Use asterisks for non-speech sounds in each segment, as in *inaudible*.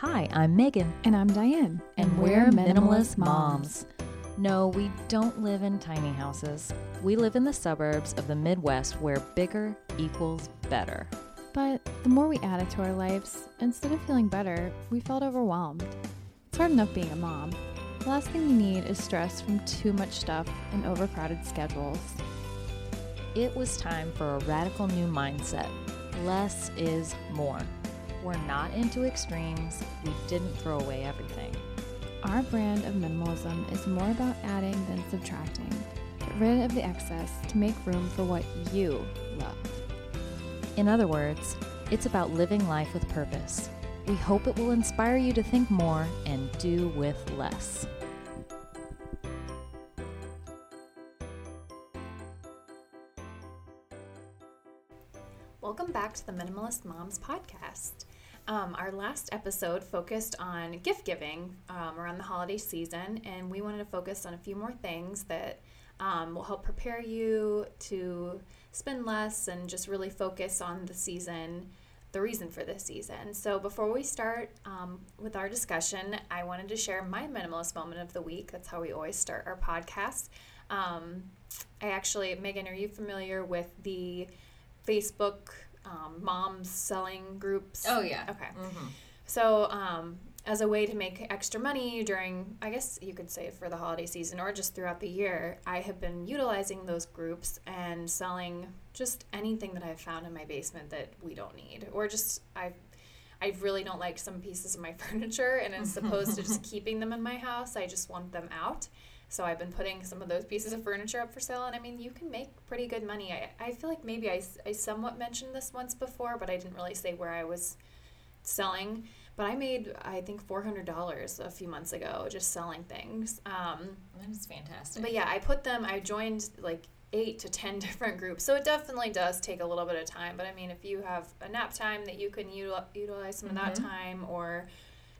Hi, I'm Megan, And I'm Diane. and we're minimalist moms. No, we don't live in tiny houses. We live in the suburbs of the Midwest where bigger equals better. But the more we added to our lives, instead of feeling better, we felt overwhelmed. It's hard enough being a mom. The last thing you need is stress from too much stuff and overcrowded schedules. It was time for a radical new mindset. Less is more. We're not into extremes. We didn't throw away everything. Our brand of minimalism is more about adding than subtracting. Get rid of the excess to make room for what you love. In other words, it's about living life with purpose. We hope it will inspire you to think more and do with less. Back to the Minimalist Moms podcast. Um, our last episode focused on gift giving um, around the holiday season, and we wanted to focus on a few more things that um, will help prepare you to spend less and just really focus on the season, the reason for this season. So, before we start um, with our discussion, I wanted to share my minimalist moment of the week. That's how we always start our podcast. Um, I actually, Megan, are you familiar with the Facebook um, moms selling groups? Oh, yeah. Okay. So, um, as a way to make extra money during, I guess you could say for the holiday season or just throughout the year, I have been utilizing those groups and selling just anything that I've found in my basement that we don't need, or just I, I really don't like some pieces of my *laughs* furniture, and as opposed to just *laughs* keeping them in my house, I just want them out. So I've been putting some of those pieces of furniture up for sale, and I mean, you can make pretty good money. I, I feel like maybe I, I somewhat mentioned this once before, but I didn't really say where I was selling. But I made, I think, $400 a few months ago just selling things. Um, That is fantastic. but yeah, I put them, I joined like eight to 10 *laughs* different groups. So it definitely does take a little bit of time. But I mean, if you have a nap time that you can util- utilize some of that time or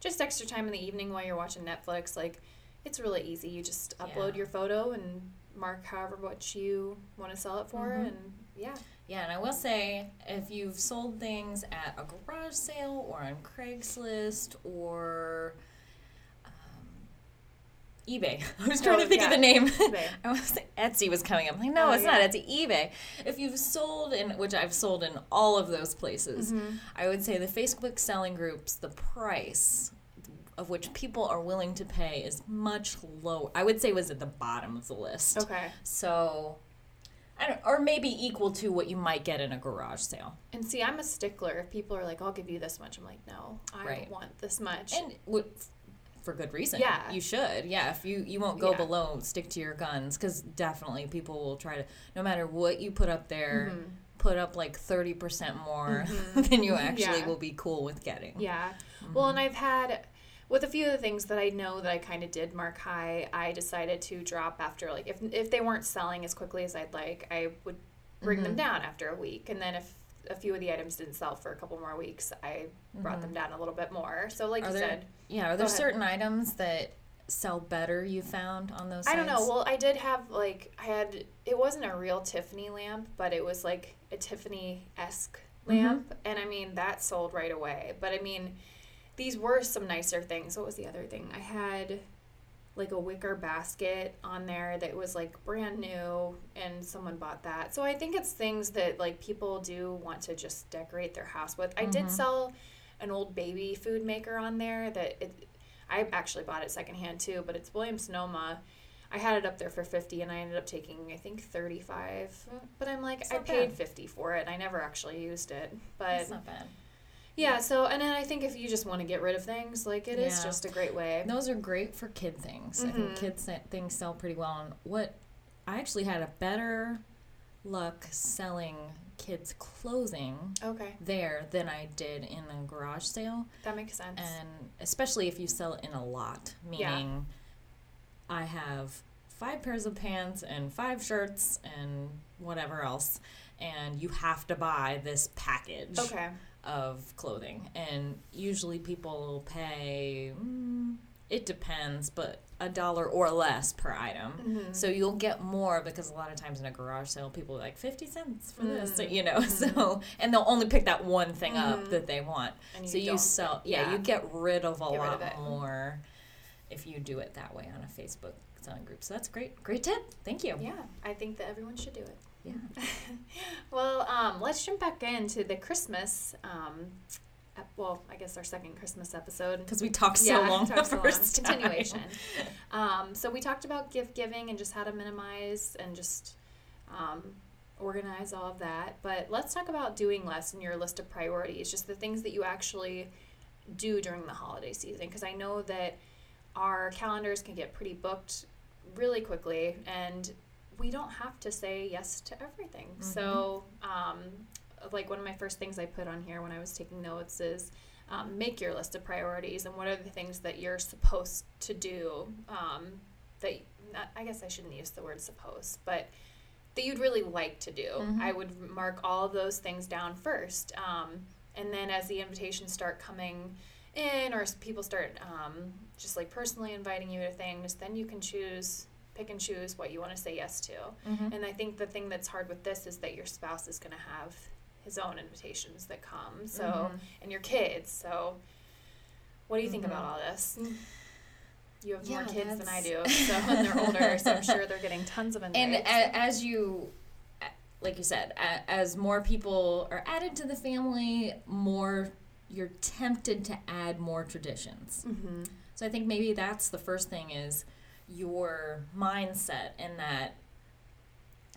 just extra time in the evening while you're watching Netflix, like it's really easy. You just upload Yeah. your photo and mark however much you want to sell it for. Mhm. And yeah. Yeah, and I will say if you've sold things at a garage sale or on Craigslist or um, eBay, *laughs* I was trying Oh, to think of the name. *laughs* eBay. *laughs* I was Etsy was coming up. I'm like, no, Oh, it's yeah. not Etsy. eBay. If you've sold in, which I've sold in all of those places, Mm-hmm. I would say the Facebook selling groups, the price of which people are willing to pay is much lower. I would say was at the bottom of the list. Okay. So, I don't, or maybe equal to what you might get in a garage sale. And see, I'm a stickler. If people are like, I'll give you this much, I'm like, no, I Right. want this much. And w- for good reason. Yeah. You should. Yeah. If you, you won't go Yeah. below, stick to your guns. Because definitely people will try to, no matter what you put up there, Mm-hmm. put up like 30% more *laughs* than you actually Yeah. will be cool with getting. Yeah. Well, and I've had with a few of the things that I know that I kind of did mark high, I decided to drop after like if if they weren't selling as quickly as I'd like, I would bring them mm-hmm. down after a week, and then if a few of the items didn't sell for a couple more weeks, I brought mm-hmm. them down a little bit more. So, like Are you there, said, yeah. Are there certain items that sell better you found on those I don't know. Well, I did have like I had it wasn't a real Tiffany lamp, but it was like a Tiffany esque mm-hmm. lamp, and I mean that sold right away. But I mean, these were some nicer things. What was the other thing? I had like a wicker basket on there that was like brand new, and someone bought that. So I think it's things that like people do want to just decorate their house with. I did mm-hmm. sell an old baby food maker on there that it. I actually bought it secondhand too, but it's William Sonoma. I had it up there for 50 and I ended up taking I think 35. But I'm like I paid bad. 50 for it. I never actually used it. But That's not bad. Yeah, so and then I think if you just want to get rid of things, like it is Yeah. just a great way. Those are great for kid things. I Mm-hmm. think kids things sell pretty well. And what I actually had a better luck selling kids' clothing Okay, there than I did in a garage sale. that makes sense. And especially if you sell it in a lot, Yeah. meaning I have five pairs of pants and five shirts and whatever else, and you have to buy this package okay. Of clothing. And usually people will pay, mm, it depends, but a dollar or less per item. Mm-hmm. So you'll get more because a lot of times in a garage sale, people are like 50 cents for this, Mm. you know. *laughs* So, and they'll only pick that one thing up Mhm. that they want. And so you sell, yeah, yeah. you get rid of a Get lot of more if you do it that way on a Facebook selling group. So that's great. Great tip. Thank you. Yeah, I think that everyone should do it. Yeah. *laughs* well, um, let's jump back into the Christmas. Um, ep- well, I guess our second Christmas episode. Because we talked so yeah, long the *laughs* talked so long. Continuation. um, so we talked about gift giving and just how to minimize and just um, organize all of that. But let's talk about doing less in your list of priorities. Just the things that you actually do during the holiday season. Because I know that our calendars can get pretty booked really quickly, and we don't have to say yes to everything. So, um, like one of my first things I put on here when I was taking notes is um, make your list of priorities and what are the things that you're supposed to do. Um, that not, I guess I shouldn't use the word supposed, but that you'd really like to do. Mhm. I would mark all of those things down first, um, and then as the invitations start coming in, or people start um, just like personally inviting you to things, then you can choose, pick and choose what you want to say yes to. Mhm. And I think the thing that's hard with this is that your spouse is going to have his own invitations that come. So, Mhm. and your kids. So, what do you think about all this? You have more Yeah, kids than I do, *laughs* so and they're older, so I'm sure they're getting tons of And invites. a, as you, like you said, a, as more people are added to the family, more you're tempted to add more traditions. mm-hmm. So I think maybe that's the first thing is your mindset in that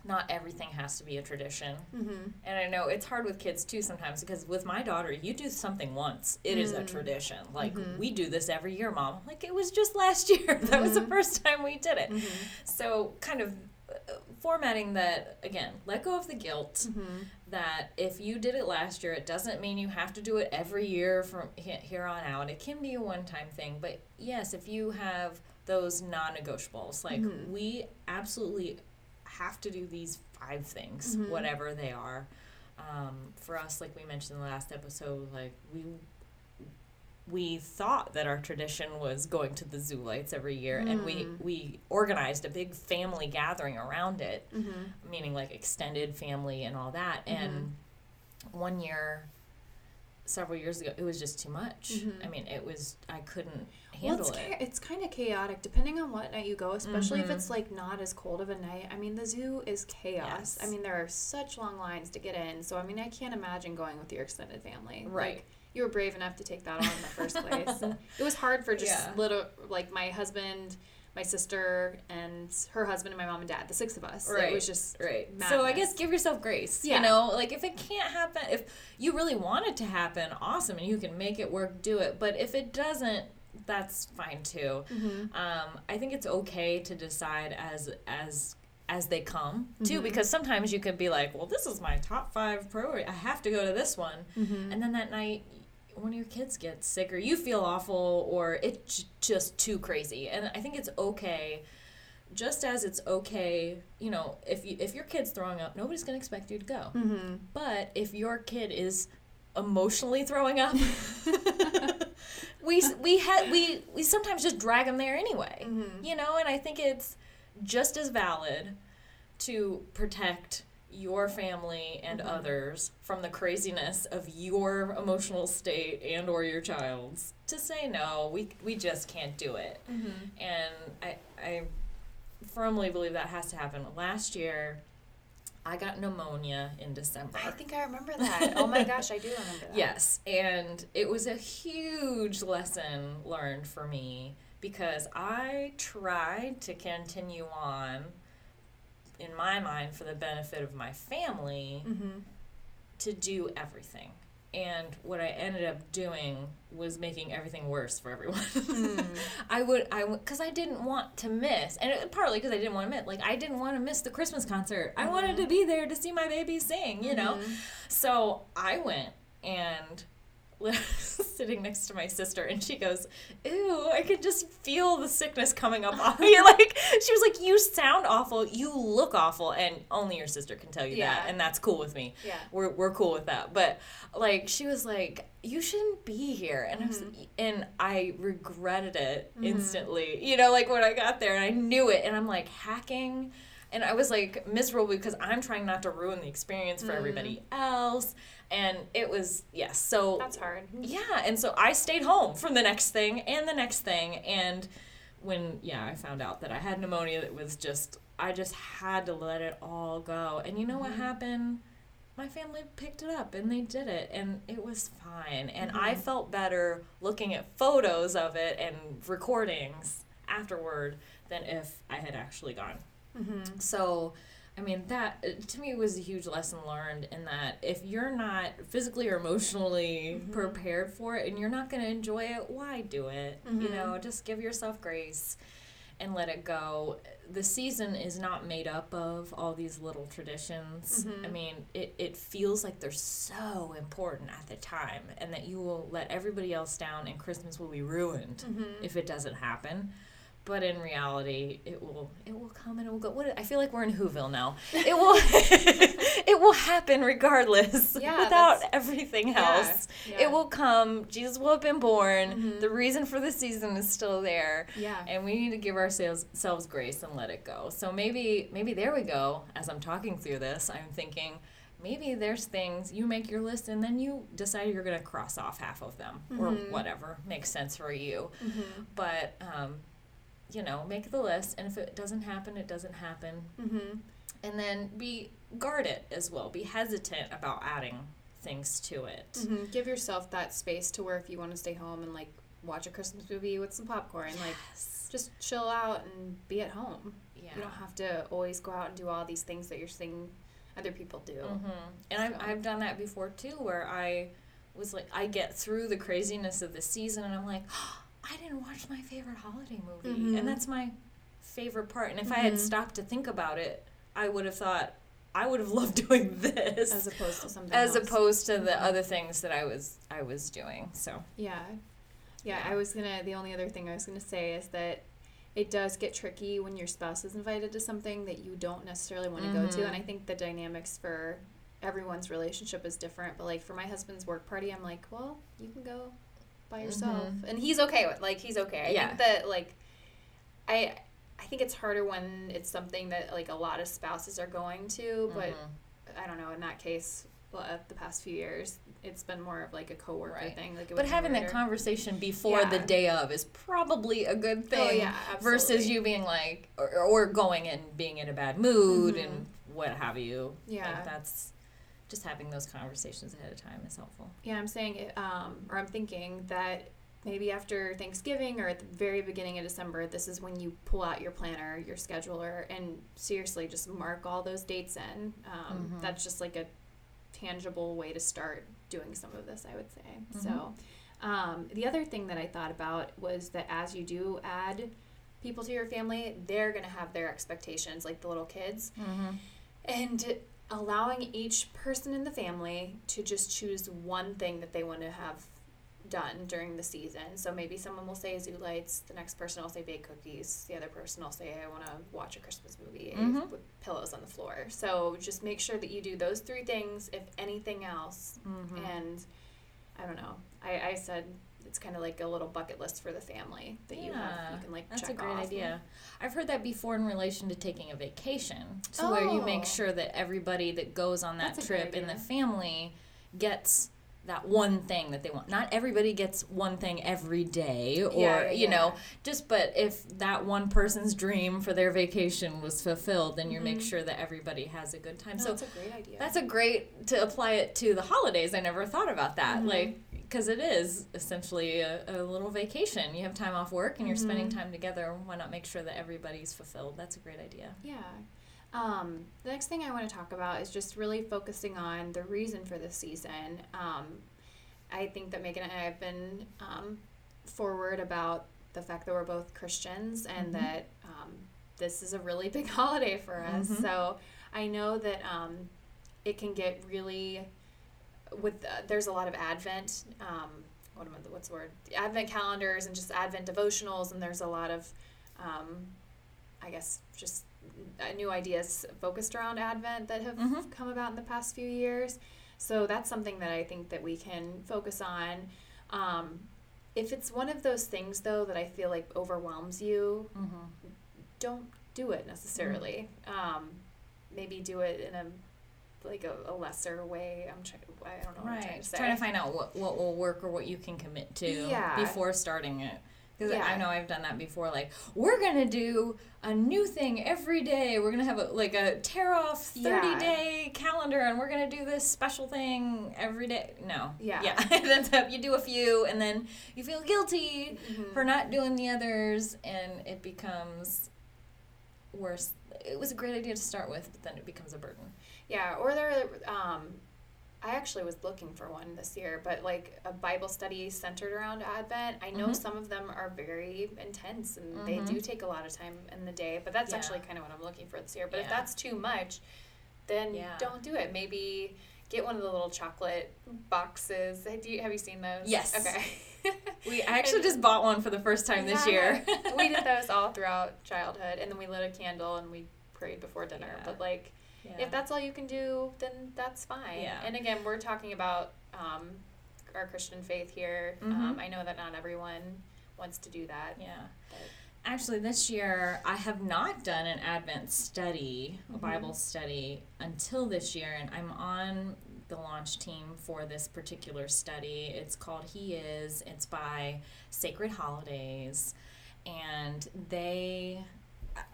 not everything has to be a tradition. Mm-hmm. And I know it's hard with kids too sometimes because with my daughter, you do something once, it is a Mm. tradition. Like Mhm. we do this every year, mom. Like it was just last *laughs* year. that was the Mhm. first time we did it. Mm-hmm. So kind of uh, formatting that again, let go of the guilt Mm-hmm. that if you did it last year, it doesn't mean you have to do it every year from here on out. It can be a one time thing. But yes, if you have those non negotiables, like Mhm. we absolutely have to do these five things, Mhm. whatever they are. Um, for us, like we mentioned in the last episode, like we we thought that our tradition was going to the zoo lights every year and we Mm. we organized a big family gathering around it Mm-hmm. meaning like extended family and all that. And one year, several years ago, it was just too much. Mhm. I mean, it was I couldn't Well, handle it's, it. it's kind of chaotic depending on what night you go, especially if Mhm. it's like not as cold of a night. I mean, the zoo is chaos. Yes. I mean, there are such long lines to get in. So, I mean, I can't imagine going with your extended family. Right. Like, you were brave enough to take that on in the first place. *laughs* it was hard for just Yeah. little, like my husband, my sister, and her husband, and my mom and dad, the six of us. It was just Right. So I guess give yourself grace. Yeah. You know, like if it can't happen, if you really want it to happen, awesome, and you can make it work, do it. But if it doesn't, that's fine too. Mhm. Um, I think it's okay to decide as as as they come too, Mhm. because sometimes you could be like, well, this is my top five priority. I have to go to this one. Mhm. and then that night one of your kids get sick or you feel awful or it's just too crazy and i think it's okay just as it's okay you know if you, if your kid's throwing up nobody's going to expect you to go Mhm. but if your kid is emotionally throwing up *laughs* we we had we we sometimes just drag them there anyway Mhm. you know and i think it's just as valid to protect your family and Mhm. others from the craziness of your emotional state and or your child's to say no we we just can't do it Mhm. and i i firmly believe that has to happen last year i got pneumonia in december I think I remember that. Oh my gosh, I do remember that. Yes, and it was a huge lesson learned for me because I tried to continue on in my mind for the benefit of my family Mm-hmm. to do everything. And what I ended up doing was making everything worse for everyone. *laughs* Mm. I would, I because I didn't want to miss, and it, partly because I didn't want to miss. Like I didn't want to miss the Christmas concert. I wanted to be there to see my baby sing. You know, Mhm. so I went and *laughs* sitting next to my sister, and she goes, "Ew, I could just feel the sickness coming up on me." *laughs* like she was like, "You sound awful. You look awful," and only your sister can tell you Yeah. that, and that's cool with me. Yeah. we're we're cool with that. But like, she was like, "You shouldn't be here," and I was, Mm-hmm. and I regretted it instantly. You know, like when I got there, and I knew it, and I'm like hacking. And I was like miserable because I'm trying not to ruin the experience for mm-hmm. everybody else. And it was, yes. so That's hard. yeah, and so I stayed home from the next thing and the next thing. And when, yeah, I found out that I had pneumonia, that was just, I just had to let it all go. And you know what mm-hmm. happened? My family picked it up and they did it, and it was fine. And I mm-hmm. felt better looking at photos of it and recordings afterward than if I had actually gone. Mm-hmm. So, I mean, that to me was a huge lesson learned in that if you're not physically or emotionally mm-hmm. prepared for it and you're not going to enjoy it, why do it? You mm-hmm. know, just give yourself grace and let it go. The season is not made up of all these little traditions. I mean, it, it feels like they're so important at the time and that you will let everybody else down and Christmas will be ruined if it doesn't happen. But in reality, it will it will come and it will go. What I feel like we're in Whoville now. *laughs* It will *laughs* it will happen regardless Yeah, *laughs* without everything else. yeah. It will come. Jesus will have been born. Mm-hmm. The reason for the season is still there. Yeah. And we need to give ourselves selves grace and let it go. So maybe maybe there we go. As I'm talking through this, I'm thinking maybe there's things you make your list and then you decide you're going to cross off half of them or mm-hmm. whatever makes sense for you. Mm-hmm. But um, you know, make the list, and if it doesn't happen, it doesn't happen. Mm-hmm. And then be guard it as well. Be hesitant about adding things to it. hmm Give yourself that space to where if you want to stay home and like watch a Christmas movie with some popcorn, like just chill out and be at home. Yeah. You don't have to always go out and do all these things that you're seeing other people do. hmm And I've, I've done that before too, where I was like, I get through the craziness of the season, and I'm like, *gasps* I didn't watch my favorite holiday movie, Mhm. and that's my favorite part. And if I had Mhm. stopped to think about it, I would have thought I would have *laughs* loved doing this As opposed to something as else. opposed to the other things that I was I was doing. So Yeah. Yeah, I was gonna. The only other thing I was gonna say is that it does get tricky when your spouse is invited to something that you don't necessarily want to go to, and I think the dynamics for everyone's relationship is different. But like for my husband's work party, I'm like, well, you can go by yourself, and he's okay with like he's okay. I Yeah. think that like I. I think it's harder when it's something that like a lot of spouses are going to, but Mhm. I don't know. In that case, well, uh, the past few years, it's been more of like a coworker Right. thing. Like, it But having that conversation before the day of is probably a good thing. Oh, yeah, versus you being like, or, or going and being in a bad mood Mhm. and what have you. Yeah. Like that's just having those conversations ahead of time is helpful. Yeah, I'm saying, it, um, or I'm thinking that maybe after Thanksgiving or at the very beginning of December, this is when you pull out your planner, your scheduler, and seriously just mark all those dates in. Um, Mhm. That's just like a tangible way to start doing some of this, I would say. Mm-hmm. So, um, the other thing that I thought about was that as you do add people to your family, they're going to have their expectations, like the little kids. and allowing each person in the family to just choose one thing that they want to have done during the season. So maybe someone will say zoo lights, the next person will say bake cookies, the other person will say I want to watch a Christmas movie Mhm. with pillows on the floor. So just make sure that you do those three things, if anything else. Mm-hmm. And I don't know. I, I said it's kind of like a little bucket list for the family that you have. You can like that's check a great off. idea. I've heard that before in relation to taking a vacation, to where you make Oh. sure that everybody that goes on that That's trip in the family gets that one thing that they want. Not everybody gets one thing every day, or Yeah, yeah, you know, yeah. just but if that one person's dream for their vacation was fulfilled, then you make Mhm. sure that everybody has a good time. No, so that's a great idea. that's a great to apply it to the holidays. I never thought about that. Mhm. Like, because it is essentially a, a little vacation. You have time off work and you're spending Mhm. time together. Why not make sure that everybody's fulfilled? That's a great idea. Yeah. Um, the next thing I want to talk about is just really focusing on the reason for this season. Um, I think that Megan and I have been um, forward about the fact that we're both Christians and Mhm. that um, this is a really *laughs* big holiday for us. Mhm. So I know that um, it can get really with uh, there's a lot of Advent. Um, what am I, what's the word? Advent calendars and just Advent devotionals, and there's a lot of, um, I guess, just uh, new ideas focused around Advent that have Mhm. come about in the past few years. So that's something that I think that we can focus on. Um, if it's one of those things though that I feel like overwhelms you, Mm-hmm. don't do it necessarily. Um, maybe do it in a like a, a lesser way. I'm trying. I don't know. What I'm trying to say. Trying to find out what, what will work or what you can commit to Yeah. before starting it. Because Yeah. I know I've done that before. Like, we're going to do a new thing every day. We're going to have a, like a tear off 30 Yeah. day calendar and we're going to do this special thing every day. No. Yeah. Yeah. *laughs* up you do a few and then you feel guilty Mhm. for not doing the others and it becomes worse. It was a great idea to start with, but then it becomes a burden. Yeah, or there. Um, I actually was looking for one this year, but like a Bible study centered around Advent. I know Mhm. some of them are very intense and Mhm. they do take a lot of time in the day. But that's Yeah. actually kind of what I'm looking for this year. But if that's too much, then Yeah. don't do it. Maybe get one of the little chocolate boxes. Have you, have you seen those? Yes. Okay. *laughs* We I *laughs* actually just bought one for the first time this year. We did *laughs* those all throughout childhood, and then we lit a candle and we prayed before dinner. Yeah. But like, Yeah. if that's all you can do, then that's fine. Yeah. And again, we're talking about um, our Christian faith here. Mhm. Um, I know that not everyone wants to do that. yeah. But, Actually, this year I have not done an Advent study, a Mhm. Bible study, until this year, and I'm on the launch team for this particular study. It's called He Is. It's by Sacred Holidays, and they,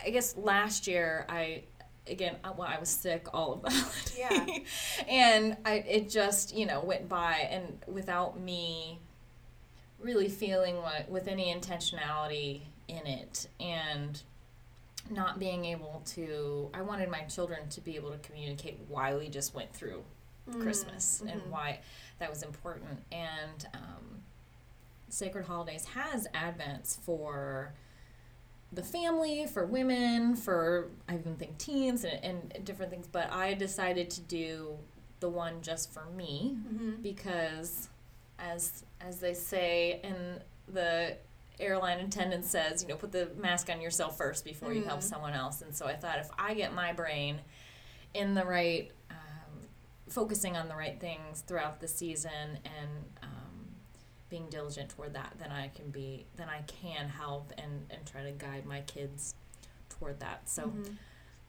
I guess last year I. Again, well, I was sick all of holiday, Yeah. *laughs* and I it just you know went by, and without me really feeling like with any intentionality in it and not being able to i wanted my children to be able to communicate why we just went through christmas and mhm. why that was important and um, sacred holidays has advents for the family for women for i even think teens and, and different things but i decided to do the one just for me Mhm. because as as they say in the airline attendant says you know put the mask on yourself first before you help Mhm. someone else and so i thought if i get my brain in the right um, focusing on the right things throughout the season and being diligent toward that then i can be then i can help and and try to guide my kids toward that so Mhm.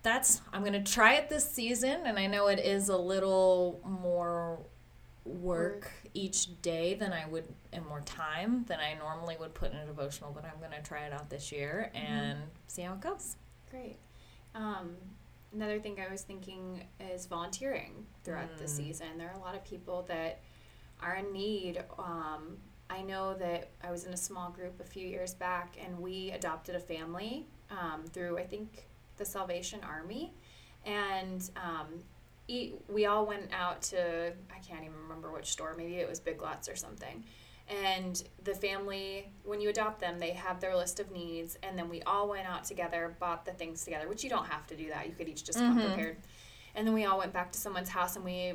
that's I'm gonna try it this season, and I know it is a little more work, each day than I would, and more time than I normally would put in a devotional. But I'm gonna try it out this year and see how it goes. Great. Um, another thing I was thinking is volunteering throughout the Mm. season. There are a lot of people that are in need. Um, I know that I was in a small group a few years back, and we adopted a family um, through I think the Salvation Army, and um, e- we all went out to I can't even remember which store. Maybe it was Big Lots or something. And the family, when you adopt them, they have their list of needs, and then we all went out together, bought the things together, which you don't have to do that. You could each just come Mhm. prepared. And then we all went back to someone's house and we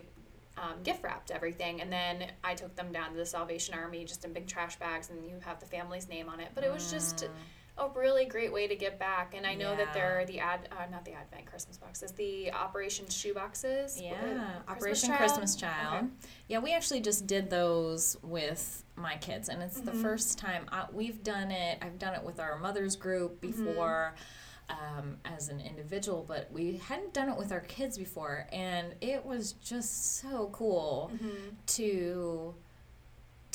um, gift wrapped everything. And then I took them down to the Salvation Army just in big trash bags, and you have the family's name on it. But it was just a really great way to give back. And I know that there are the ad, uh, not the Advent Christmas boxes, the Operation Shoe boxes. Yeah, Christmas Operation Child? Christmas Child. Okay. Yeah, we actually just did those with my kids, and it's the Mhm. first time I, we've done it. I've done it with our mother's group Mm-hmm. Um, as an individual, but we hadn't done it with our kids before, and it was just so cool Mhm. to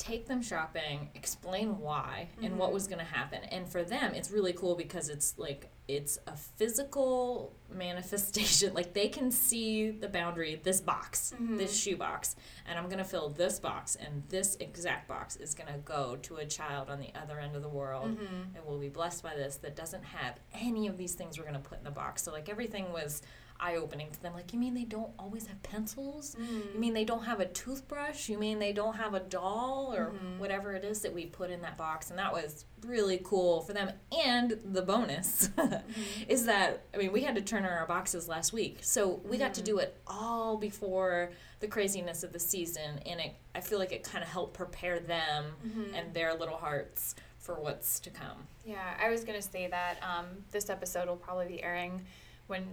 take them shopping, explain why and what Mhm. was going to happen. And for them, it's really cool because it's like it's a physical manifestation. *laughs* Like they can see the boundary, this box, this Mhm. shoe box, and I'm going to fill this box and this exact box is going to go to a child on the other end of the world Mhm. and will be blessed by this that doesn't have any of these things we're going to put in the box. So like everything was eye opening to them. Like, you mean they don't always have pencils? Mm. You mean they don't have a toothbrush? You mean they don't have a doll or Mhm. whatever it is that we put in that box? And that was really cool for them. And the bonus *laughs* Mm-hmm. is that, I mean, we had to turn in our boxes last week. So we got to do it all before the craziness of the season. And it, I feel like it kind of helped prepare them Mm-hmm. and their little hearts for what's to come. Yeah, I was gonna say that um, this episode will probably be airing when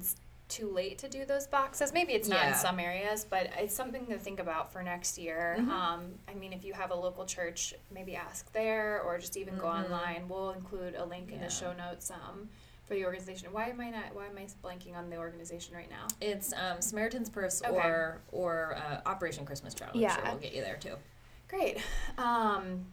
too late to do those boxes. Maybe it's not in some areas, but it's something to think about for next year. Mhm. Um, I mean, if you have a local church, maybe ask there, or just even go Mhm. online. We'll include a link in the show notes um, for the organization. Why am I not? Why am I blanking on the organization right now? It's um, Samaritan's Purse Okay. or or uh, Operation Christmas Child. I'm Yeah. sure we'll get you there too. Great. Um,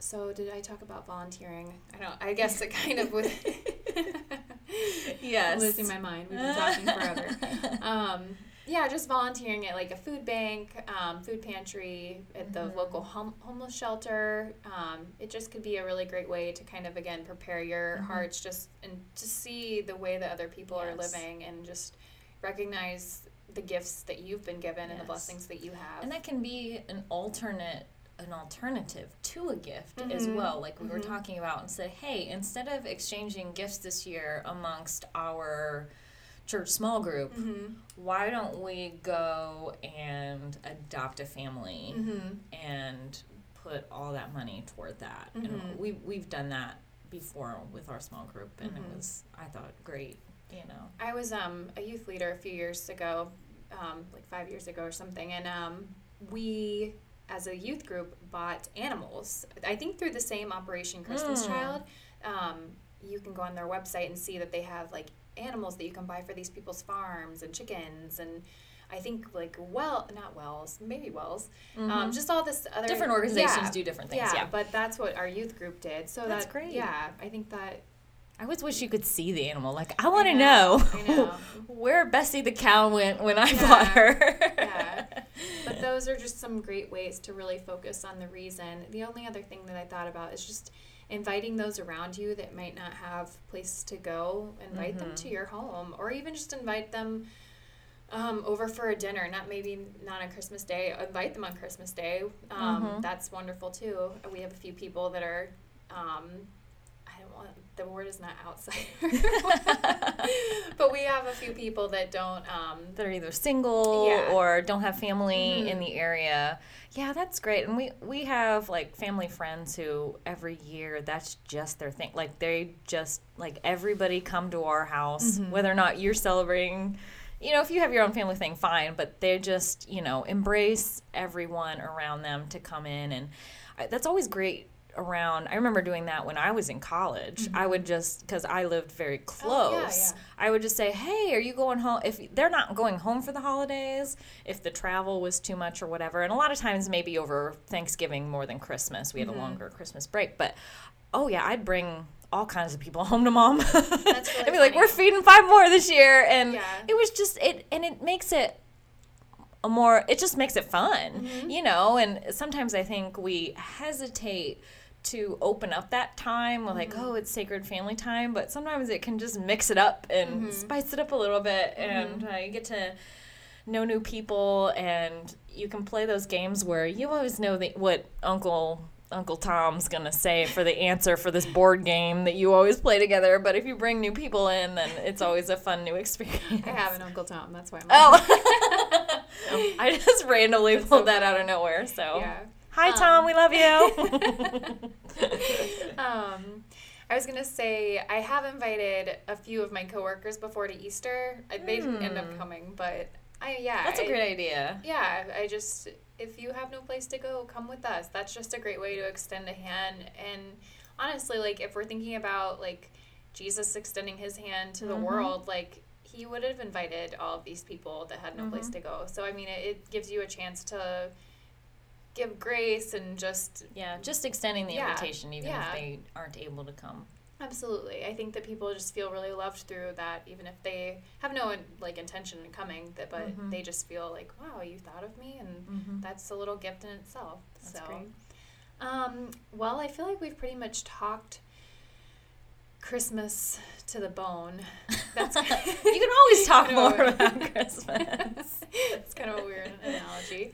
so did I talk about volunteering? I don't. I guess it kind of was. *laughs* *laughs* *laughs* Yes. I'm losing my mind. We've been talking forever. *laughs* Um, yeah, just volunteering at like a food bank, um, food pantry, at the Mhm. local hom- homeless shelter. Um, it just could be a really great way to kind of again prepare your Mhm. hearts just and to see the way that other people are living and just recognize the gifts that you've been given and the blessings that you have. And that can be an alternate an alternative to a gift as Mhm. well like we were Mhm. talking about and said hey instead of exchanging gifts this year amongst our church small group mm-hmm. why don't we go and adopt a family Mm-hmm. and put all that money toward that and we, we've done that before with our small group and it was i thought great you know I was um, a youth leader a few years ago, um, like five years ago or something, and um, we, as a youth group, bought animals. I think through the same Operation Christmas Mm. Child. Um, you can go on their website and see that they have like animals that you can buy for these people's farms and chickens and. I think like well, not Wells, maybe Wells. Um, Mhm. just all this other different organizations yeah, do different things Yeah, yeah, but that's what our youth group did. So That's that, great. Yeah, I think that i always wish you could see the animal like i want to know, know, *laughs* know. where bessie the cow went when i Yeah. bought her Yeah. But *laughs* those are just some great ways to really focus on the reason. The only other thing that I thought about is just inviting those around you that might not have places to go, invite them Mhm. to your home, or even just invite them um, over for a dinner. Not maybe not on Christmas Day. Invite them on Christmas Day. Um, Mhm. That's wonderful too. We have a few people that are. Um, I don't want the word is not outsider, *laughs* but we have a few people that don't. Um, that are either single Yeah. or don't have family Mhm. in the area. Yeah, that's great. And we we have like family friends who every year that's just their thing. Like they just like everybody come to our house Mhm. whether or not you're celebrating you know, if you have your own family thing, fine, but they just, you know, embrace everyone around them to come in. And I, that's always great around. I remember doing that when I was in college. I would just, because I lived very close, Oh, yeah, yeah. I would just say, "Hey, are you going home?" If they're not going home for the holidays, if the travel was too much or whatever, and a lot of times maybe over Thanksgiving more than Christmas, we had Mm-hmm. a longer Christmas break. But oh yeah, I'd bring all kinds of people *laughs* home to mom. That's *laughs* really I'd be like, "We're feeding five more this year," and Yeah. it was just it, and it makes it a more. It just makes it fun, Mm-hmm. you know. And sometimes I think we hesitate to open up that time with like mm-hmm. oh it's sacred family time but sometimes it can just mix it up and mm-hmm. spice it up a little bit mm-hmm. and uh, you get to know new people and you can play those games where you always know the, what uncle uncle tom's gonna say for the answer for this board game that you always play together but if you bring new people in then it's always a fun new experience I have an Uncle Tom. That's why I'm. oh *laughs* *laughs* i just randomly That's so pulled that out of nowhere so yeah. Hi Um, tom we love you *laughs* Um, I was gonna say I have invited a few of my coworkers before to Easter. I, they didn't end up Hmm. coming, but I yeah. That's a great idea. Yeah, I just if you have no place to go, come with us. That's just a great way to extend a hand. And honestly, like if we're thinking about like Jesus extending his hand to the Mhm. world, like he would have invited all of these people that had no place Mhm. to go. So I mean, it, it gives you a chance to give grace and just Yeah, just extending the Yeah, invitation even yeah. if they aren't able to come. Absolutely. I think that people just feel really loved through that, even if they have no like intention in coming. That, but Mhm. they just feel like, wow, you thought of me, and Mm-hmm. that's a little gift in itself. That's so, great. um, well, I feel like we've pretty much talked Christmas to the bone. *laughs* That's you can always talk *laughs* more about Christmas. *laughs* it's kind of a weird analogy.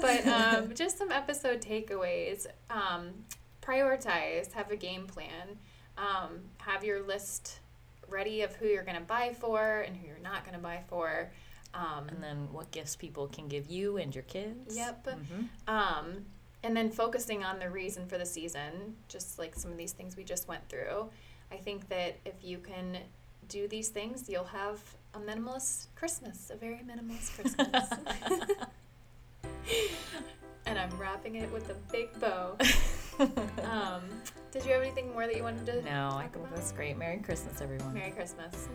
But um, just some episode takeaways. Um, prioritize, have a game plan, um, have your list ready of who you're going to buy for and who you're not going to buy for. Um, and then what gifts people can give you and your kids. Yep. Mhm. Um, and then focusing on the reason for the season, just like some of these things we just went through. I think that if you can do these things, you'll have a minimalist Christmas, a very minimalist Christmas. *laughs* and I'm wrapping it with a big bow. *laughs* um, did you have anything more that you wanted to No, I think about? that's great. Merry Christmas, everyone. Merry Christmas.